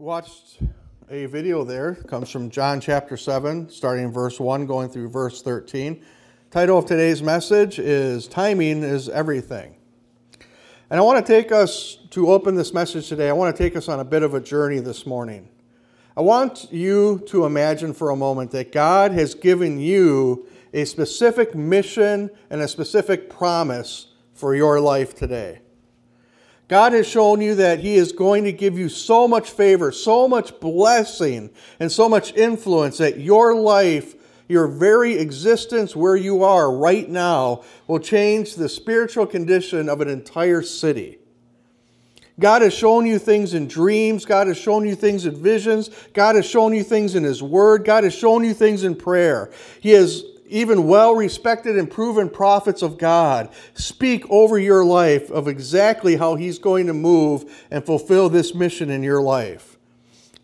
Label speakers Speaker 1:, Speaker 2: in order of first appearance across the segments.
Speaker 1: watched a video there. It comes from john chapter 7 starting in verse 1 going through verse 13 title of today's message is timing is everything. And i want to take us to open this message today i want to take us on a bit of a journey this morning. I want you to imagine for a moment that god has given you a specific mission and a specific promise for your life today God has shown you that He is going to give you so much favor, so much blessing, and so much influence that your life, your very existence where you are right now, will change the spiritual condition of an entire city. God has shown you things in dreams. God has shown you things in visions. God has shown you things in His Word. God has shown you things in prayer. He has even well respected and proven prophets of God speak over your life of exactly how He's going to move and fulfill this mission in your life.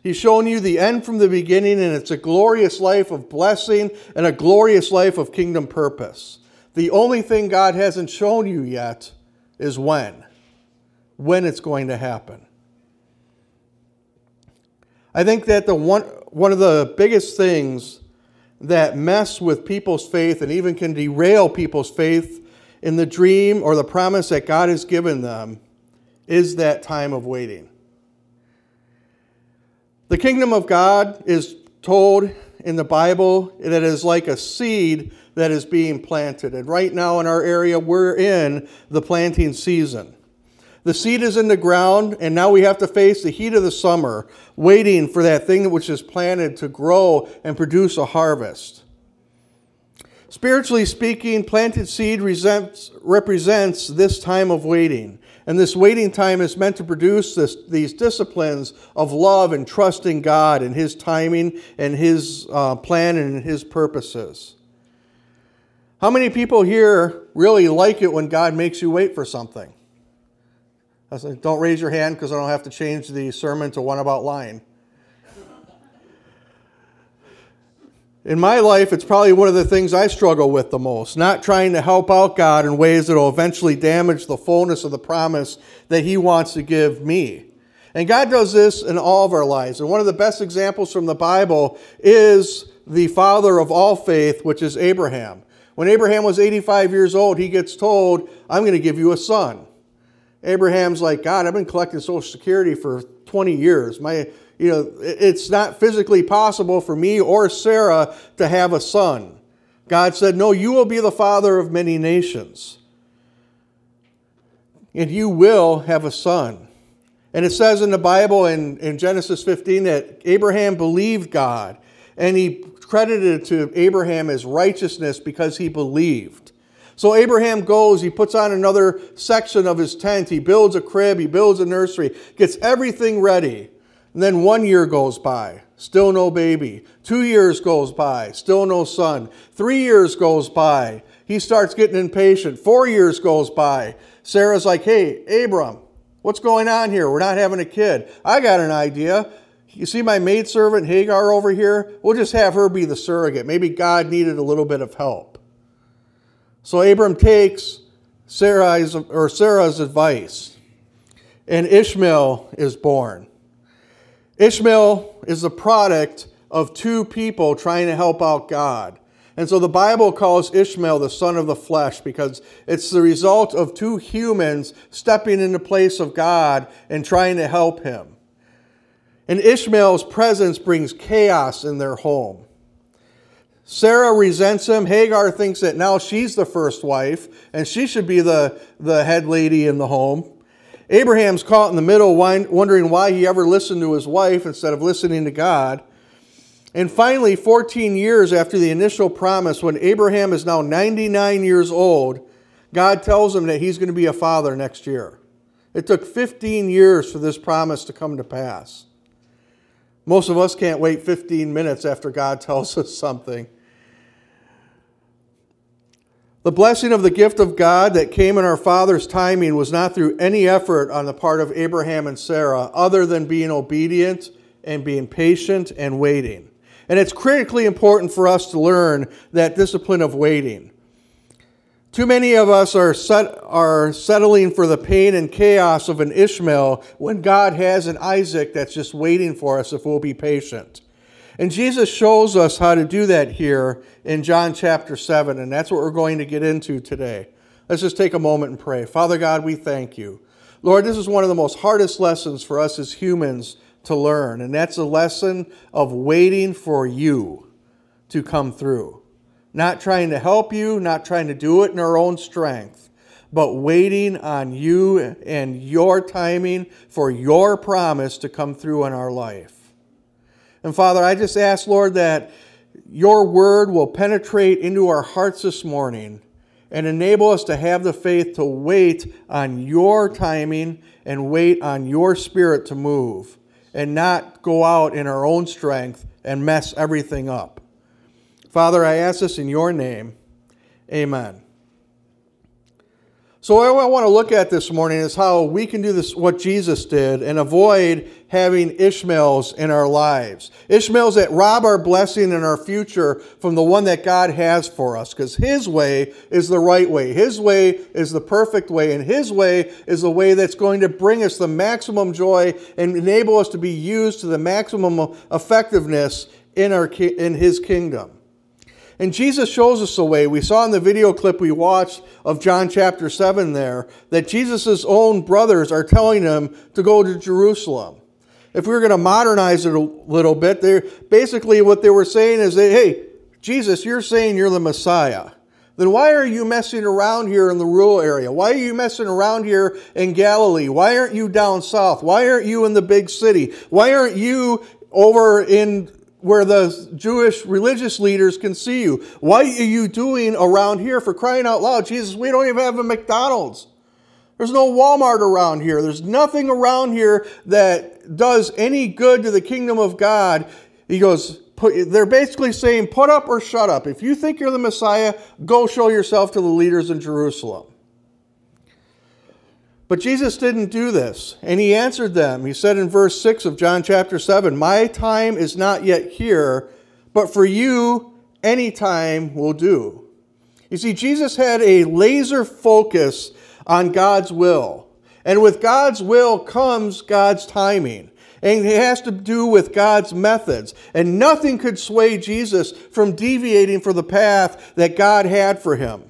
Speaker 1: He's shown you the end from the beginning, and it's a glorious life of blessing and a glorious life of kingdom purpose. The only thing God hasn't shown you yet is when. When it's going to happen. I think that the one, one of the biggest things that mess with people's faith and even can derail people's faith in the dream or the promise that God has given them is that time of waiting. The kingdom of God is told in the Bible that it is like a seed that is being planted. And right now in our area, we're in the planting season. The seed is in the ground, and now we have to face the heat of the summer, waiting for that thing which is planted to grow and produce a harvest. Spiritually speaking, planted seed represents this time of waiting. And this waiting time is meant to produce this, these disciplines of love and trusting God and His timing and His uh, plan and His purposes. How many people here really like it when God makes you wait for something? I said, don't raise your hand because I don't have to change the sermon to one about lying. In my life, it's probably one of the things I struggle with the most, not trying to help out God in ways that will eventually damage the fullness of the promise that He wants to give me. And God does this in all of our lives. And one of the best examples from the Bible is the father of all faith, which is Abraham. When Abraham was 85 years old, he gets told, I'm going to give you a son. Abraham's like, God, I've been collecting Social Security for 20 years. My, you know, it's not physically possible for me or Sarah to have a son. God said, No, you will be the father of many nations. And you will have a son. And it says in the Bible in, in Genesis 15 that Abraham believed God and he credited it to Abraham as righteousness because he believed. So Abraham goes, he puts on another section of his tent, he builds a crib, he builds a nursery, gets everything ready. And then one year goes by, still no baby. Two years goes by, still no son. Three years goes by, he starts getting impatient. Four years goes by. Sarah's like, hey, Abram, what's going on here? We're not having a kid. I got an idea. You see my maidservant Hagar over here? We'll just have her be the surrogate. Maybe God needed a little bit of help. So Abram takes Sarah's, or Sarah's advice, and Ishmael is born. Ishmael is the product of two people trying to help out God. And so the Bible calls Ishmael the son of the flesh because it's the result of two humans stepping in the place of God and trying to help him. And Ishmael's presence brings chaos in their home. Sarah resents him. Hagar thinks that now she's the first wife and she should be the, the head lady in the home. Abraham's caught in the middle, wondering why he ever listened to his wife instead of listening to God. And finally, 14 years after the initial promise, when Abraham is now 99 years old, God tells him that he's going to be a father next year. It took 15 years for this promise to come to pass. Most of us can't wait 15 minutes after God tells us something. The blessing of the gift of God that came in our father's timing was not through any effort on the part of Abraham and Sarah, other than being obedient and being patient and waiting. And it's critically important for us to learn that discipline of waiting. Too many of us are, set, are settling for the pain and chaos of an Ishmael when God has an Isaac that's just waiting for us if we'll be patient. And Jesus shows us how to do that here in John chapter 7, and that's what we're going to get into today. Let's just take a moment and pray. Father God, we thank you. Lord, this is one of the most hardest lessons for us as humans to learn, and that's a lesson of waiting for you to come through not trying to help you, not trying to do it in our own strength, but waiting on you and your timing for your promise to come through in our life. And Father, I just ask, Lord, that your word will penetrate into our hearts this morning and enable us to have the faith to wait on your timing and wait on your spirit to move and not go out in our own strength and mess everything up. Father, I ask this in your name. Amen. So, what I want to look at this morning is how we can do this, what Jesus did, and avoid having Ishmaels in our lives. Ishmaels that rob our blessing and our future from the one that God has for us, because His way is the right way. His way is the perfect way, and His way is the way that's going to bring us the maximum joy and enable us to be used to the maximum effectiveness in, our, in His kingdom. And Jesus shows us the way. We saw in the video clip we watched of John chapter 7 there that Jesus' own brothers are telling him to go to Jerusalem. If we were going to modernize it a little bit, they basically what they were saying is that, hey, Jesus, you're saying you're the Messiah. Then why are you messing around here in the rural area? Why are you messing around here in Galilee? Why aren't you down south? Why aren't you in the big city? Why aren't you over in where the Jewish religious leaders can see you. What are you doing around here for crying out loud? Jesus, we don't even have a McDonald's. There's no Walmart around here. There's nothing around here that does any good to the kingdom of God. He goes, put, they're basically saying, put up or shut up. If you think you're the Messiah, go show yourself to the leaders in Jerusalem. But Jesus didn't do this, and he answered them. He said in verse 6 of John chapter 7 My time is not yet here, but for you, any time will do. You see, Jesus had a laser focus on God's will. And with God's will comes God's timing. And it has to do with God's methods. And nothing could sway Jesus from deviating from the path that God had for him.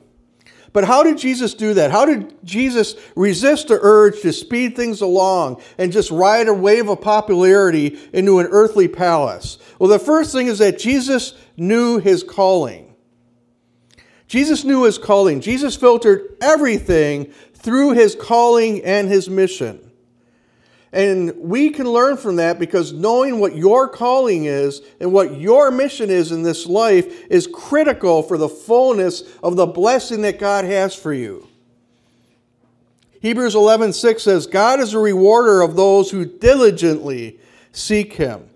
Speaker 1: But how did Jesus do that? How did Jesus resist the urge to speed things along and just ride a wave of popularity into an earthly palace? Well, the first thing is that Jesus knew his calling. Jesus knew his calling. Jesus filtered everything through his calling and his mission. And we can learn from that because knowing what your calling is and what your mission is in this life is critical for the fullness of the blessing that God has for you. Hebrews 11:6 says, "God is a rewarder of those who diligently seek him."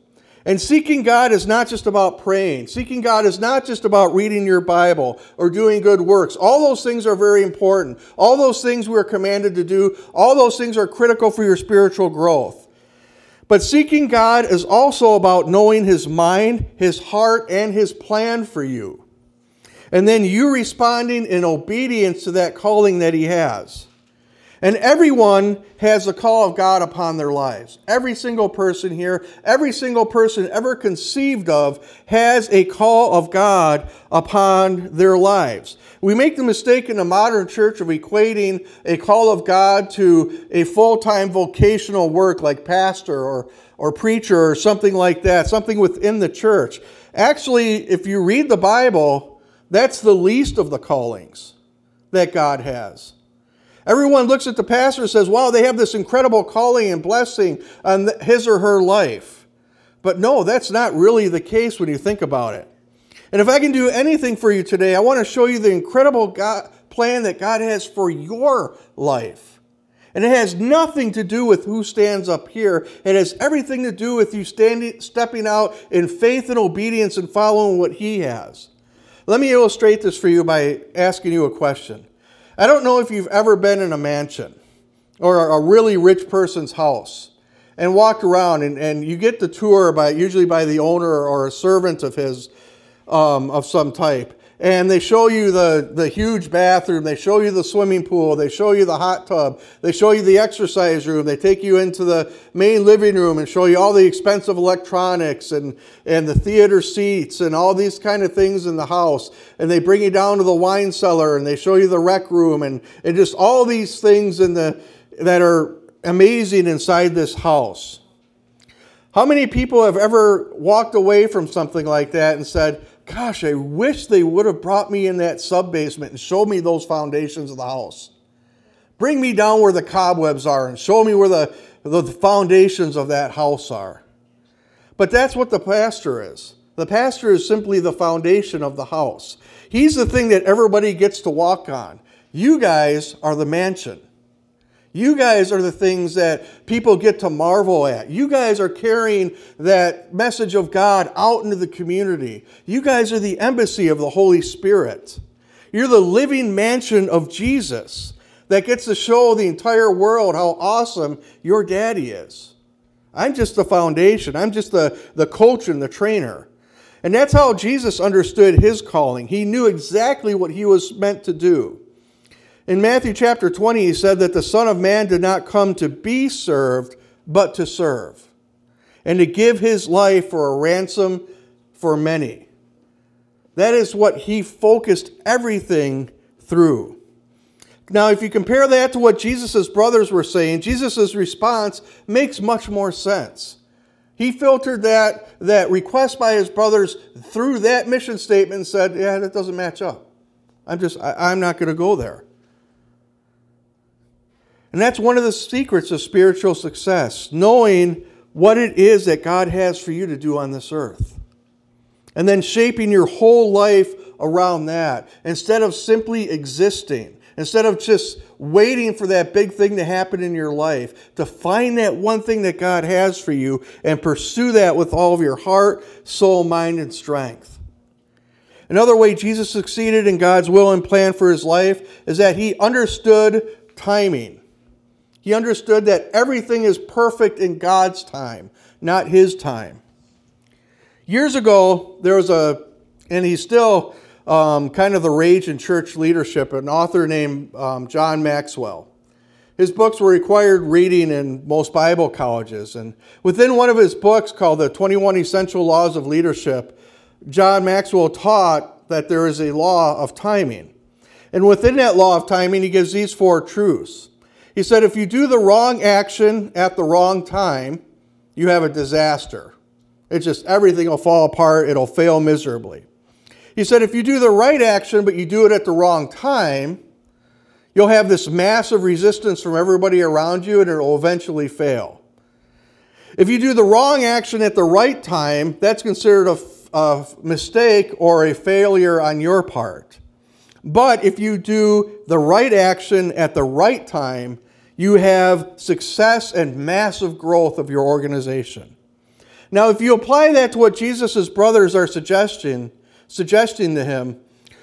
Speaker 1: And seeking God is not just about praying. Seeking God is not just about reading your Bible or doing good works. All those things are very important. All those things we are commanded to do, all those things are critical for your spiritual growth. But seeking God is also about knowing His mind, His heart, and His plan for you. And then you responding in obedience to that calling that He has. And everyone has a call of God upon their lives. Every single person here, every single person ever conceived of, has a call of God upon their lives. We make the mistake in the modern church of equating a call of God to a full time vocational work like pastor or, or preacher or something like that, something within the church. Actually, if you read the Bible, that's the least of the callings that God has. Everyone looks at the pastor and says, wow, they have this incredible calling and blessing on his or her life. But no, that's not really the case when you think about it. And if I can do anything for you today, I want to show you the incredible God, plan that God has for your life. And it has nothing to do with who stands up here. It has everything to do with you standing, stepping out in faith and obedience and following what He has. Let me illustrate this for you by asking you a question. I don't know if you've ever been in a mansion or a really rich person's house and walked around and, and you get the tour by usually by the owner or a servant of his um, of some type and they show you the, the huge bathroom, they show you the swimming pool, they show you the hot tub, they show you the exercise room, they take you into the main living room and show you all the expensive electronics and, and the theater seats and all these kind of things in the house. And they bring you down to the wine cellar and they show you the rec room and, and just all these things in the, that are amazing inside this house. How many people have ever walked away from something like that and said, Gosh, I wish they would have brought me in that sub basement and showed me those foundations of the house. Bring me down where the cobwebs are and show me where the, the foundations of that house are. But that's what the pastor is. The pastor is simply the foundation of the house. He's the thing that everybody gets to walk on. You guys are the mansion. You guys are the things that people get to marvel at. You guys are carrying that message of God out into the community. You guys are the embassy of the Holy Spirit. You're the living mansion of Jesus that gets to show the entire world how awesome your daddy is. I'm just the foundation, I'm just the, the coach and the trainer. And that's how Jesus understood his calling. He knew exactly what he was meant to do. In Matthew chapter 20, he said that the Son of Man did not come to be served, but to serve, and to give his life for a ransom for many. That is what he focused everything through. Now, if you compare that to what Jesus' brothers were saying, Jesus' response makes much more sense. He filtered that, that request by his brothers through that mission statement and said, Yeah, that doesn't match up. I'm just, I, I'm not going to go there. And that's one of the secrets of spiritual success, knowing what it is that God has for you to do on this earth. And then shaping your whole life around that instead of simply existing, instead of just waiting for that big thing to happen in your life, to find that one thing that God has for you and pursue that with all of your heart, soul, mind, and strength. Another way Jesus succeeded in God's will and plan for his life is that he understood timing. He understood that everything is perfect in God's time, not his time. Years ago, there was a, and he's still um, kind of the rage in church leadership, an author named um, John Maxwell. His books were required reading in most Bible colleges. And within one of his books called The 21 Essential Laws of Leadership, John Maxwell taught that there is a law of timing. And within that law of timing, he gives these four truths. He said, if you do the wrong action at the wrong time, you have a disaster. It's just everything will fall apart, it'll fail miserably. He said, if you do the right action, but you do it at the wrong time, you'll have this massive resistance from everybody around you and it'll eventually fail. If you do the wrong action at the right time, that's considered a, a mistake or a failure on your part. But if you do the right action at the right time, you have success and massive growth of your organization. Now, if you apply that to what Jesus' brothers are suggesting, suggesting to him,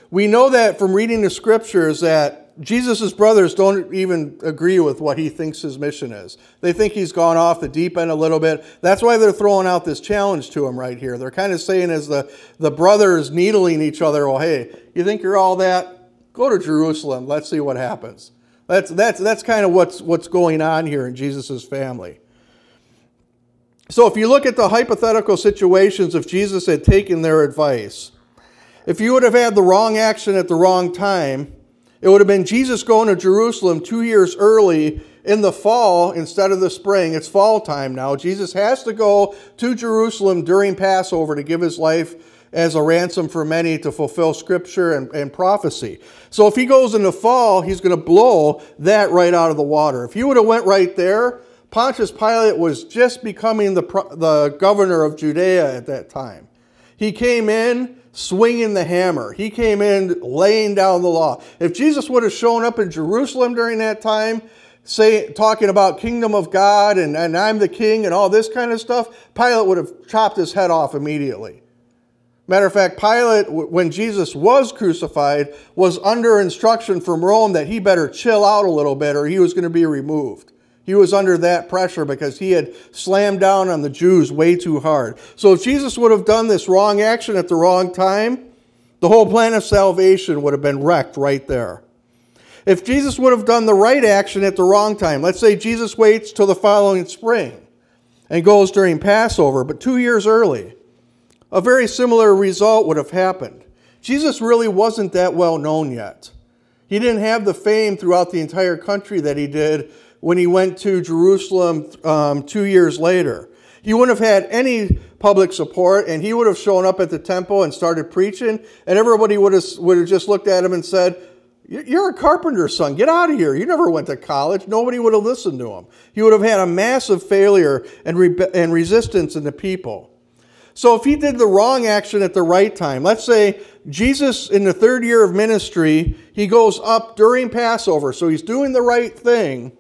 Speaker 1: we know that from reading the scriptures that Jesus' brothers don't even agree with what he thinks his mission is. They think he's gone off the deep end a little bit. That's why they're throwing out this challenge to him right here. They're kind of saying, as the, the brothers needling each other, well, hey, you think you're all that? Go to Jerusalem. Let's see what happens. That's, that's, that's kind of what's, what's going on here in Jesus' family. So, if you look at the hypothetical situations, if Jesus had taken their advice, if you would have had the wrong action at the wrong time, it would have been Jesus going to Jerusalem two years early in the fall instead of the spring. It's fall time now. Jesus has to go to Jerusalem during Passover to give his life as a ransom for many to fulfill scripture and, and prophecy. So if he goes in the fall, he's going to blow that right out of the water. If he would have went right there, Pontius Pilate was just becoming the, the governor of Judea at that time. He came in swinging the hammer. He came in laying down the law. If Jesus would have shown up in Jerusalem during that time, say talking about kingdom of God and, and I'm the king and all this kind of stuff, Pilate would have chopped his head off immediately. Matter of fact, Pilate, when Jesus was crucified, was under instruction from Rome that he better chill out a little bit or he was going to be removed. He was under that pressure because he had slammed down on the Jews way too hard. So if Jesus would have done this wrong action at the wrong time, The whole plan of salvation would have been wrecked right there. If Jesus would have done the right action at the wrong time, let's say Jesus waits till the following spring and goes during Passover, but two years early, a very similar result would have happened. Jesus really wasn't that well known yet. He didn't have the fame throughout the entire country that he did when he went to Jerusalem um, two years later. He wouldn't have had any public support, and he would have shown up at the temple and started preaching, and everybody would have, would have just looked at him and said, You're a carpenter's son. Get out of here. You never went to college. Nobody would have listened to him. He would have had a massive failure and, re- and resistance in the people. So if he did the wrong action at the right time, let's say Jesus in the third year of ministry, he goes up during Passover, so he's doing the right thing,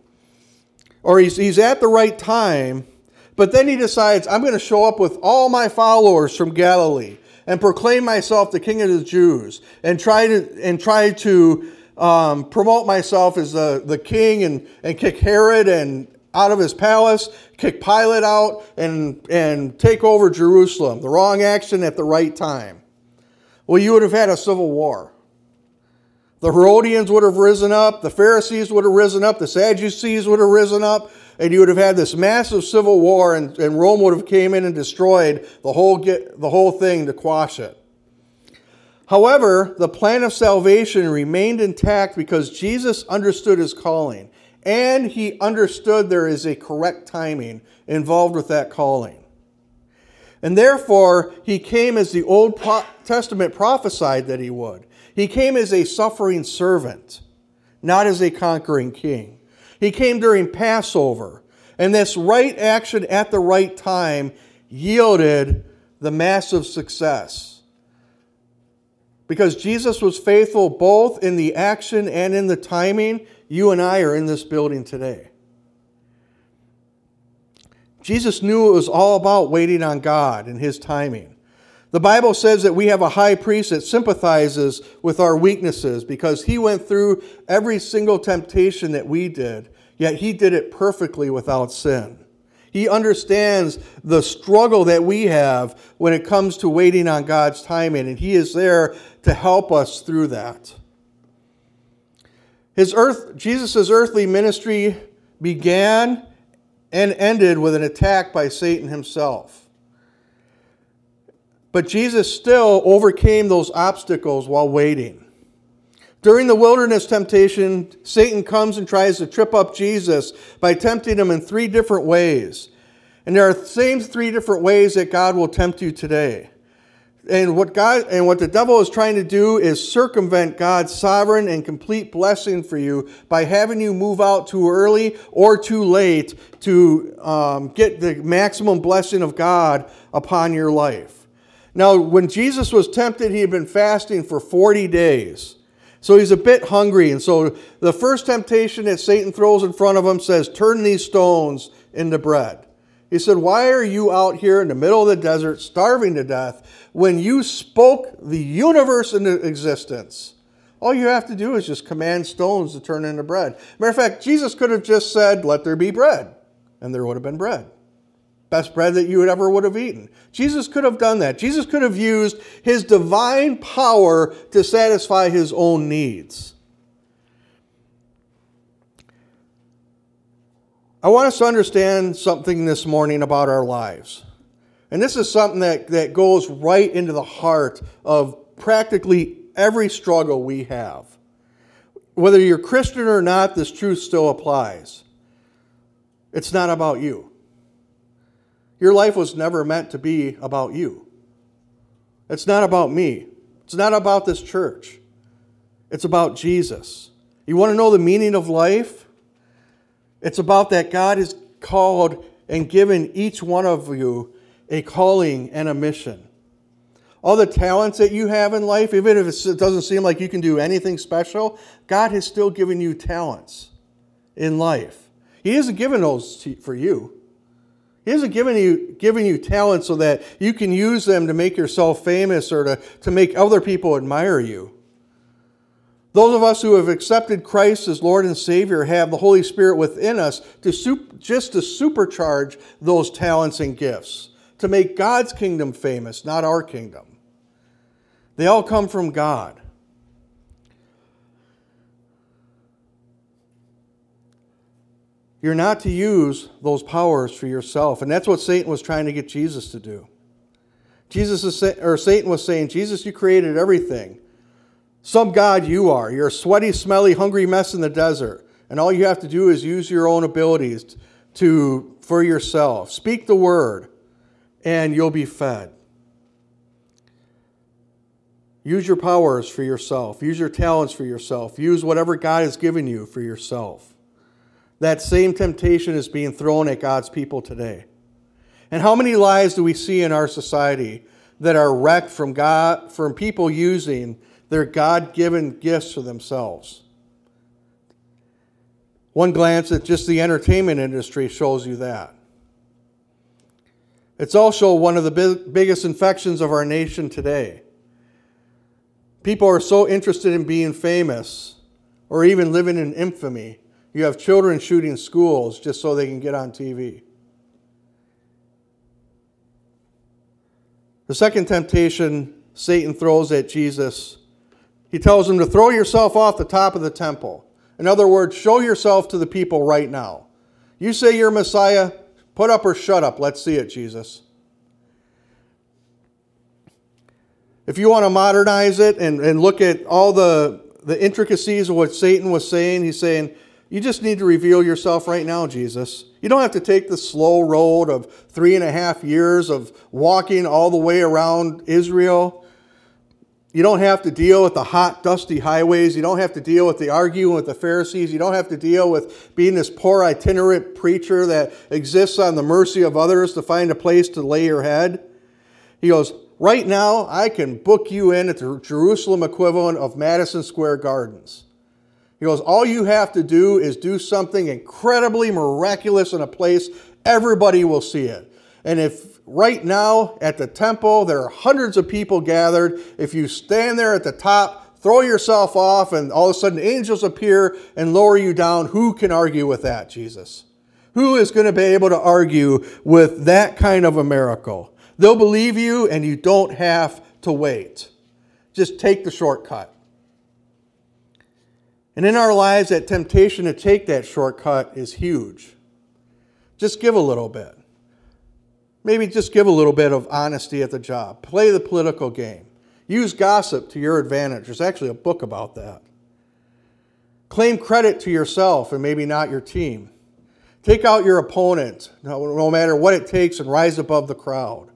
Speaker 1: or he's, he's at the right time, but then he decides, I'm going to show up with all my followers from Galilee and proclaim myself the king of the Jews and try to, and try to um, promote myself as the, the king and, and kick Herod and out of his palace, kick Pilate out, and, and take over Jerusalem. The wrong action at the right time. Well, you would have had a civil war. The Herodians would have risen up, the Pharisees would have risen up, the Sadducees would have risen up, and you would have had this massive civil war, and, and Rome would have came in and destroyed the whole, get, the whole thing to quash it. However, the plan of salvation remained intact because Jesus understood his calling, and he understood there is a correct timing involved with that calling. And therefore, he came as the Old Testament prophesied that he would. He came as a suffering servant, not as a conquering king. He came during Passover, and this right action at the right time yielded the massive success. Because Jesus was faithful both in the action and in the timing, you and I are in this building today. Jesus knew it was all about waiting on God and His timing. The Bible says that we have a high priest that sympathizes with our weaknesses because he went through every single temptation that we did, yet he did it perfectly without sin. He understands the struggle that we have when it comes to waiting on God's timing, and he is there to help us through that. His earth, Jesus' earthly ministry began and ended with an attack by Satan himself. But Jesus still overcame those obstacles while waiting. During the wilderness temptation, Satan comes and tries to trip up Jesus by tempting him in three different ways. And there are the same three different ways that God will tempt you today. And what God and what the devil is trying to do is circumvent God's sovereign and complete blessing for you by having you move out too early or too late to um, get the maximum blessing of God upon your life. Now, when Jesus was tempted, he had been fasting for 40 days. So he's a bit hungry. And so the first temptation that Satan throws in front of him says, Turn these stones into bread. He said, Why are you out here in the middle of the desert starving to death when you spoke the universe into existence? All you have to do is just command stones to turn into bread. Matter of fact, Jesus could have just said, Let there be bread, and there would have been bread best bread that you would ever would have eaten. Jesus could have done that. Jesus could have used his divine power to satisfy his own needs. I want us to understand something this morning about our lives. And this is something that, that goes right into the heart of practically every struggle we have. Whether you're Christian or not, this truth still applies. It's not about you. Your life was never meant to be about you. It's not about me. It's not about this church. It's about Jesus. You want to know the meaning of life? It's about that God has called and given each one of you a calling and a mission. All the talents that you have in life, even if it doesn't seem like you can do anything special, God has still given you talents in life. He hasn't given those for you. He hasn't given you, given you talent so that you can use them to make yourself famous or to, to make other people admire you. Those of us who have accepted Christ as Lord and Savior have the Holy Spirit within us to just to supercharge those talents and gifts, to make God's kingdom famous, not our kingdom. They all come from God. You're not to use those powers for yourself. And that's what Satan was trying to get Jesus to do. Jesus is, or Satan was saying, Jesus, you created everything. Some God you are. You're a sweaty, smelly, hungry mess in the desert. And all you have to do is use your own abilities to, for yourself. Speak the word, and you'll be fed. Use your powers for yourself. Use your talents for yourself. Use whatever God has given you for yourself. That same temptation is being thrown at God's people today. And how many lives do we see in our society that are wrecked from God from people using their God-given gifts for themselves? One glance at just the entertainment industry shows you that. It's also one of the big, biggest infections of our nation today. People are so interested in being famous or even living in infamy. You have children shooting schools just so they can get on TV. The second temptation Satan throws at Jesus, he tells him to throw yourself off the top of the temple. In other words, show yourself to the people right now. You say you're Messiah, put up or shut up. Let's see it, Jesus. If you want to modernize it and, and look at all the, the intricacies of what Satan was saying, he's saying, you just need to reveal yourself right now, Jesus. You don't have to take the slow road of three and a half years of walking all the way around Israel. You don't have to deal with the hot, dusty highways. You don't have to deal with the arguing with the Pharisees. You don't have to deal with being this poor itinerant preacher that exists on the mercy of others to find a place to lay your head. He goes, Right now, I can book you in at the Jerusalem equivalent of Madison Square Gardens. He goes, All you have to do is do something incredibly miraculous in a place, everybody will see it. And if right now at the temple there are hundreds of people gathered, if you stand there at the top, throw yourself off, and all of a sudden angels appear and lower you down, who can argue with that, Jesus? Who is going to be able to argue with that kind of a miracle? They'll believe you and you don't have to wait. Just take the shortcut. And in our lives, that temptation to take that shortcut is huge. Just give a little bit. Maybe just give a little bit of honesty at the job. Play the political game. Use gossip to your advantage. There's actually a book about that. Claim credit to yourself and maybe not your team. Take out your opponent, no, matter what it takes, and rise above the crowd.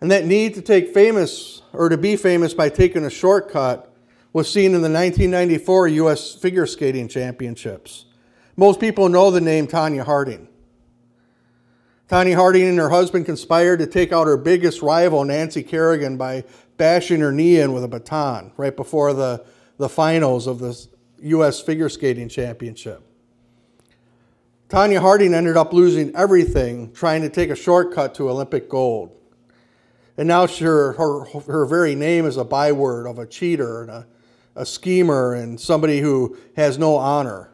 Speaker 1: And that need to take famous or to be famous by taking a shortcut was seen in the 1994 U.S. Figure Skating Championships. Most people know the name Tonya Harding. Tonya Harding and her husband conspired to take out her biggest rival, Nancy Kerrigan, by bashing her knee in with a baton right before the, the finals of the U.S. Figure Skating Championship. Tonya Harding ended up losing everything trying to take a shortcut to Olympic gold. And now her, her, her very name is a byword of a cheater and a, a schemer and somebody who has no honor.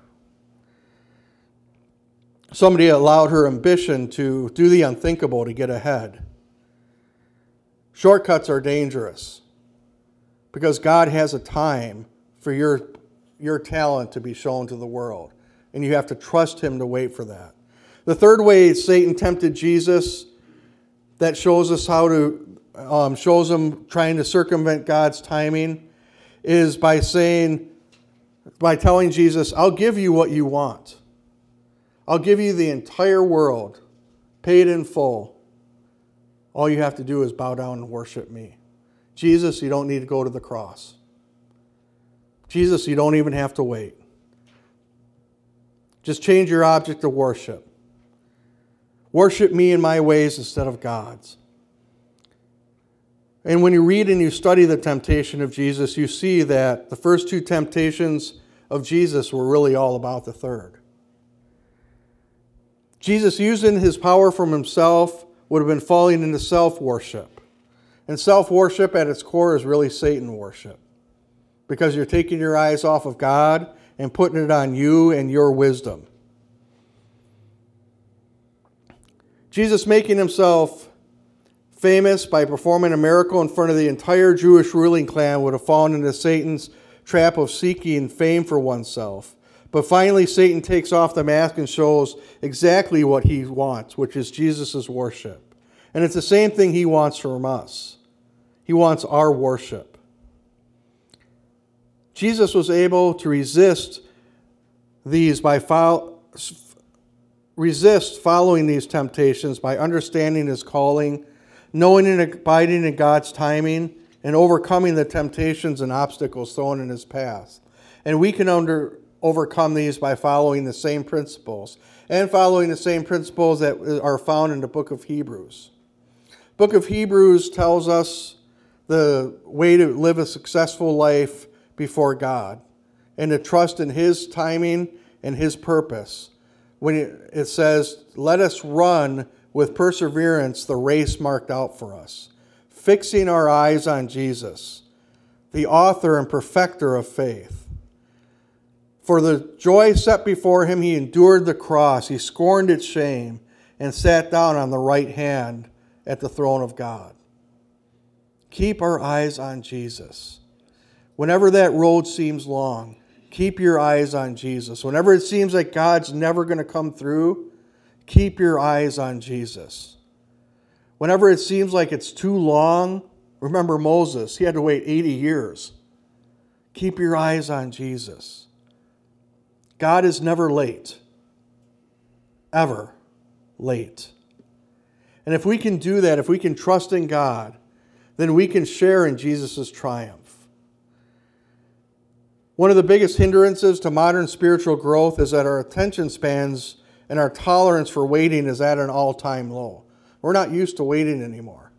Speaker 1: Somebody allowed her ambition to do the unthinkable to get ahead. Shortcuts are dangerous because God has a time for your, your talent to be shown to the world, and you have to trust Him to wait for that. The third way Satan tempted Jesus that shows us how to um, shows him trying to circumvent God's timing is by saying, by telling Jesus, I'll give you what you want. I'll give you the entire world, paid in full. All you have to do is bow down and worship me. Jesus, you don't need to go to the cross. Jesus, you don't even have to wait. Just change your object of worship. Worship me in my ways instead of God's. And when you read and you study the temptation of Jesus, you see that the first two temptations of Jesus were really all about the third. Jesus, using his power from himself, would have been falling into self worship. And self worship at its core is really Satan worship because you're taking your eyes off of God and putting it on you and your wisdom. Jesus making himself famous by performing a miracle in front of the entire Jewish ruling clan, would have fallen into Satan's trap of seeking fame for oneself. But finally, Satan takes off the mask and shows exactly what he wants, which is Jesus' worship. And it's the same thing he wants from us. He wants our worship. Jesus was able to resist these by fo- resist following these temptations by understanding his calling, knowing and abiding in God's timing, and overcoming the temptations and obstacles thrown in his path. And we can under, overcome these by following the same principles and following the same principles that are found in the book of Hebrews. Book of Hebrews tells us the way to live a successful life before God and to trust in his timing and his purpose. When it says, "Let us run with perseverance the race marked out for us." fixing our eyes on Jesus, the author and perfecter of faith. For the joy set before him, he endured the cross, he scorned its shame, and sat down on the right hand at the throne of God. Keep our eyes on Jesus. Whenever that road seems long, keep your eyes on Jesus. Whenever it seems like God's never going to come through, keep your eyes on Jesus. Whenever it seems like it's too long, remember Moses, he had to wait 80 years. Keep your eyes on Jesus. God is never late, ever late. And if we can do that, if we can trust in God, then we can share in Jesus' triumph. One of the biggest hindrances to modern spiritual growth is that our attention spans and our tolerance for waiting is at an all time low. We're not used to waiting anymore.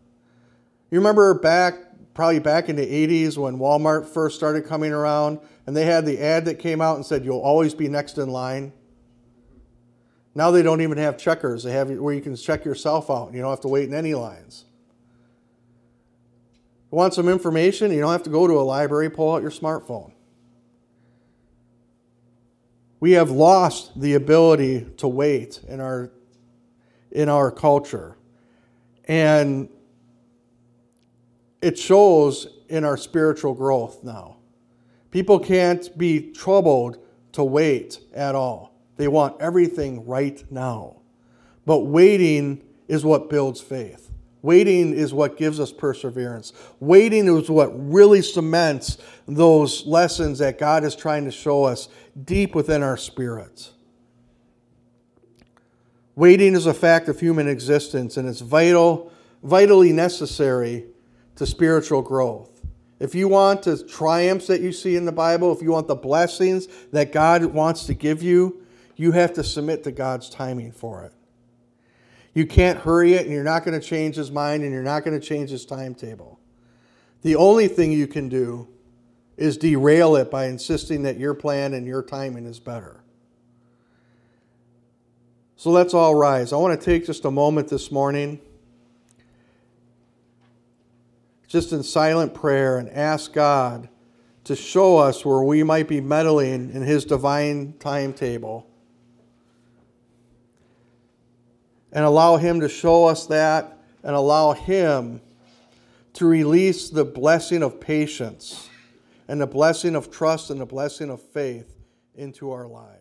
Speaker 1: You remember back, probably back in the 80s when Walmart first started coming around and they had the ad that came out and said, You'll always be next in line? Now they don't even have checkers. They have where you can check yourself out. And you don't have to wait in any lines. You want some information? You don't have to go to a library, pull out your smartphone. We have lost the ability to wait in our, in our culture. And it shows in our spiritual growth now. People can't be troubled to wait at all. They want everything right now. But waiting is what builds faith. Waiting is what gives us perseverance. Waiting is what really cements those lessons that God is trying to show us deep within our spirits. Waiting is a fact of human existence and it's vital, vitally necessary to spiritual growth. If you want the triumphs that you see in the Bible, if you want the blessings that God wants to give you, you have to submit to God's timing for it. You can't hurry it, and you're not going to change his mind, and you're not going to change his timetable. The only thing you can do is derail it by insisting that your plan and your timing is better. So let's all rise. I want to take just a moment this morning, just in silent prayer, and ask God to show us where we might be meddling in His divine timetable. And allow Him to show us that and allow Him to release the blessing of patience and the blessing of trust and the blessing of faith into our lives.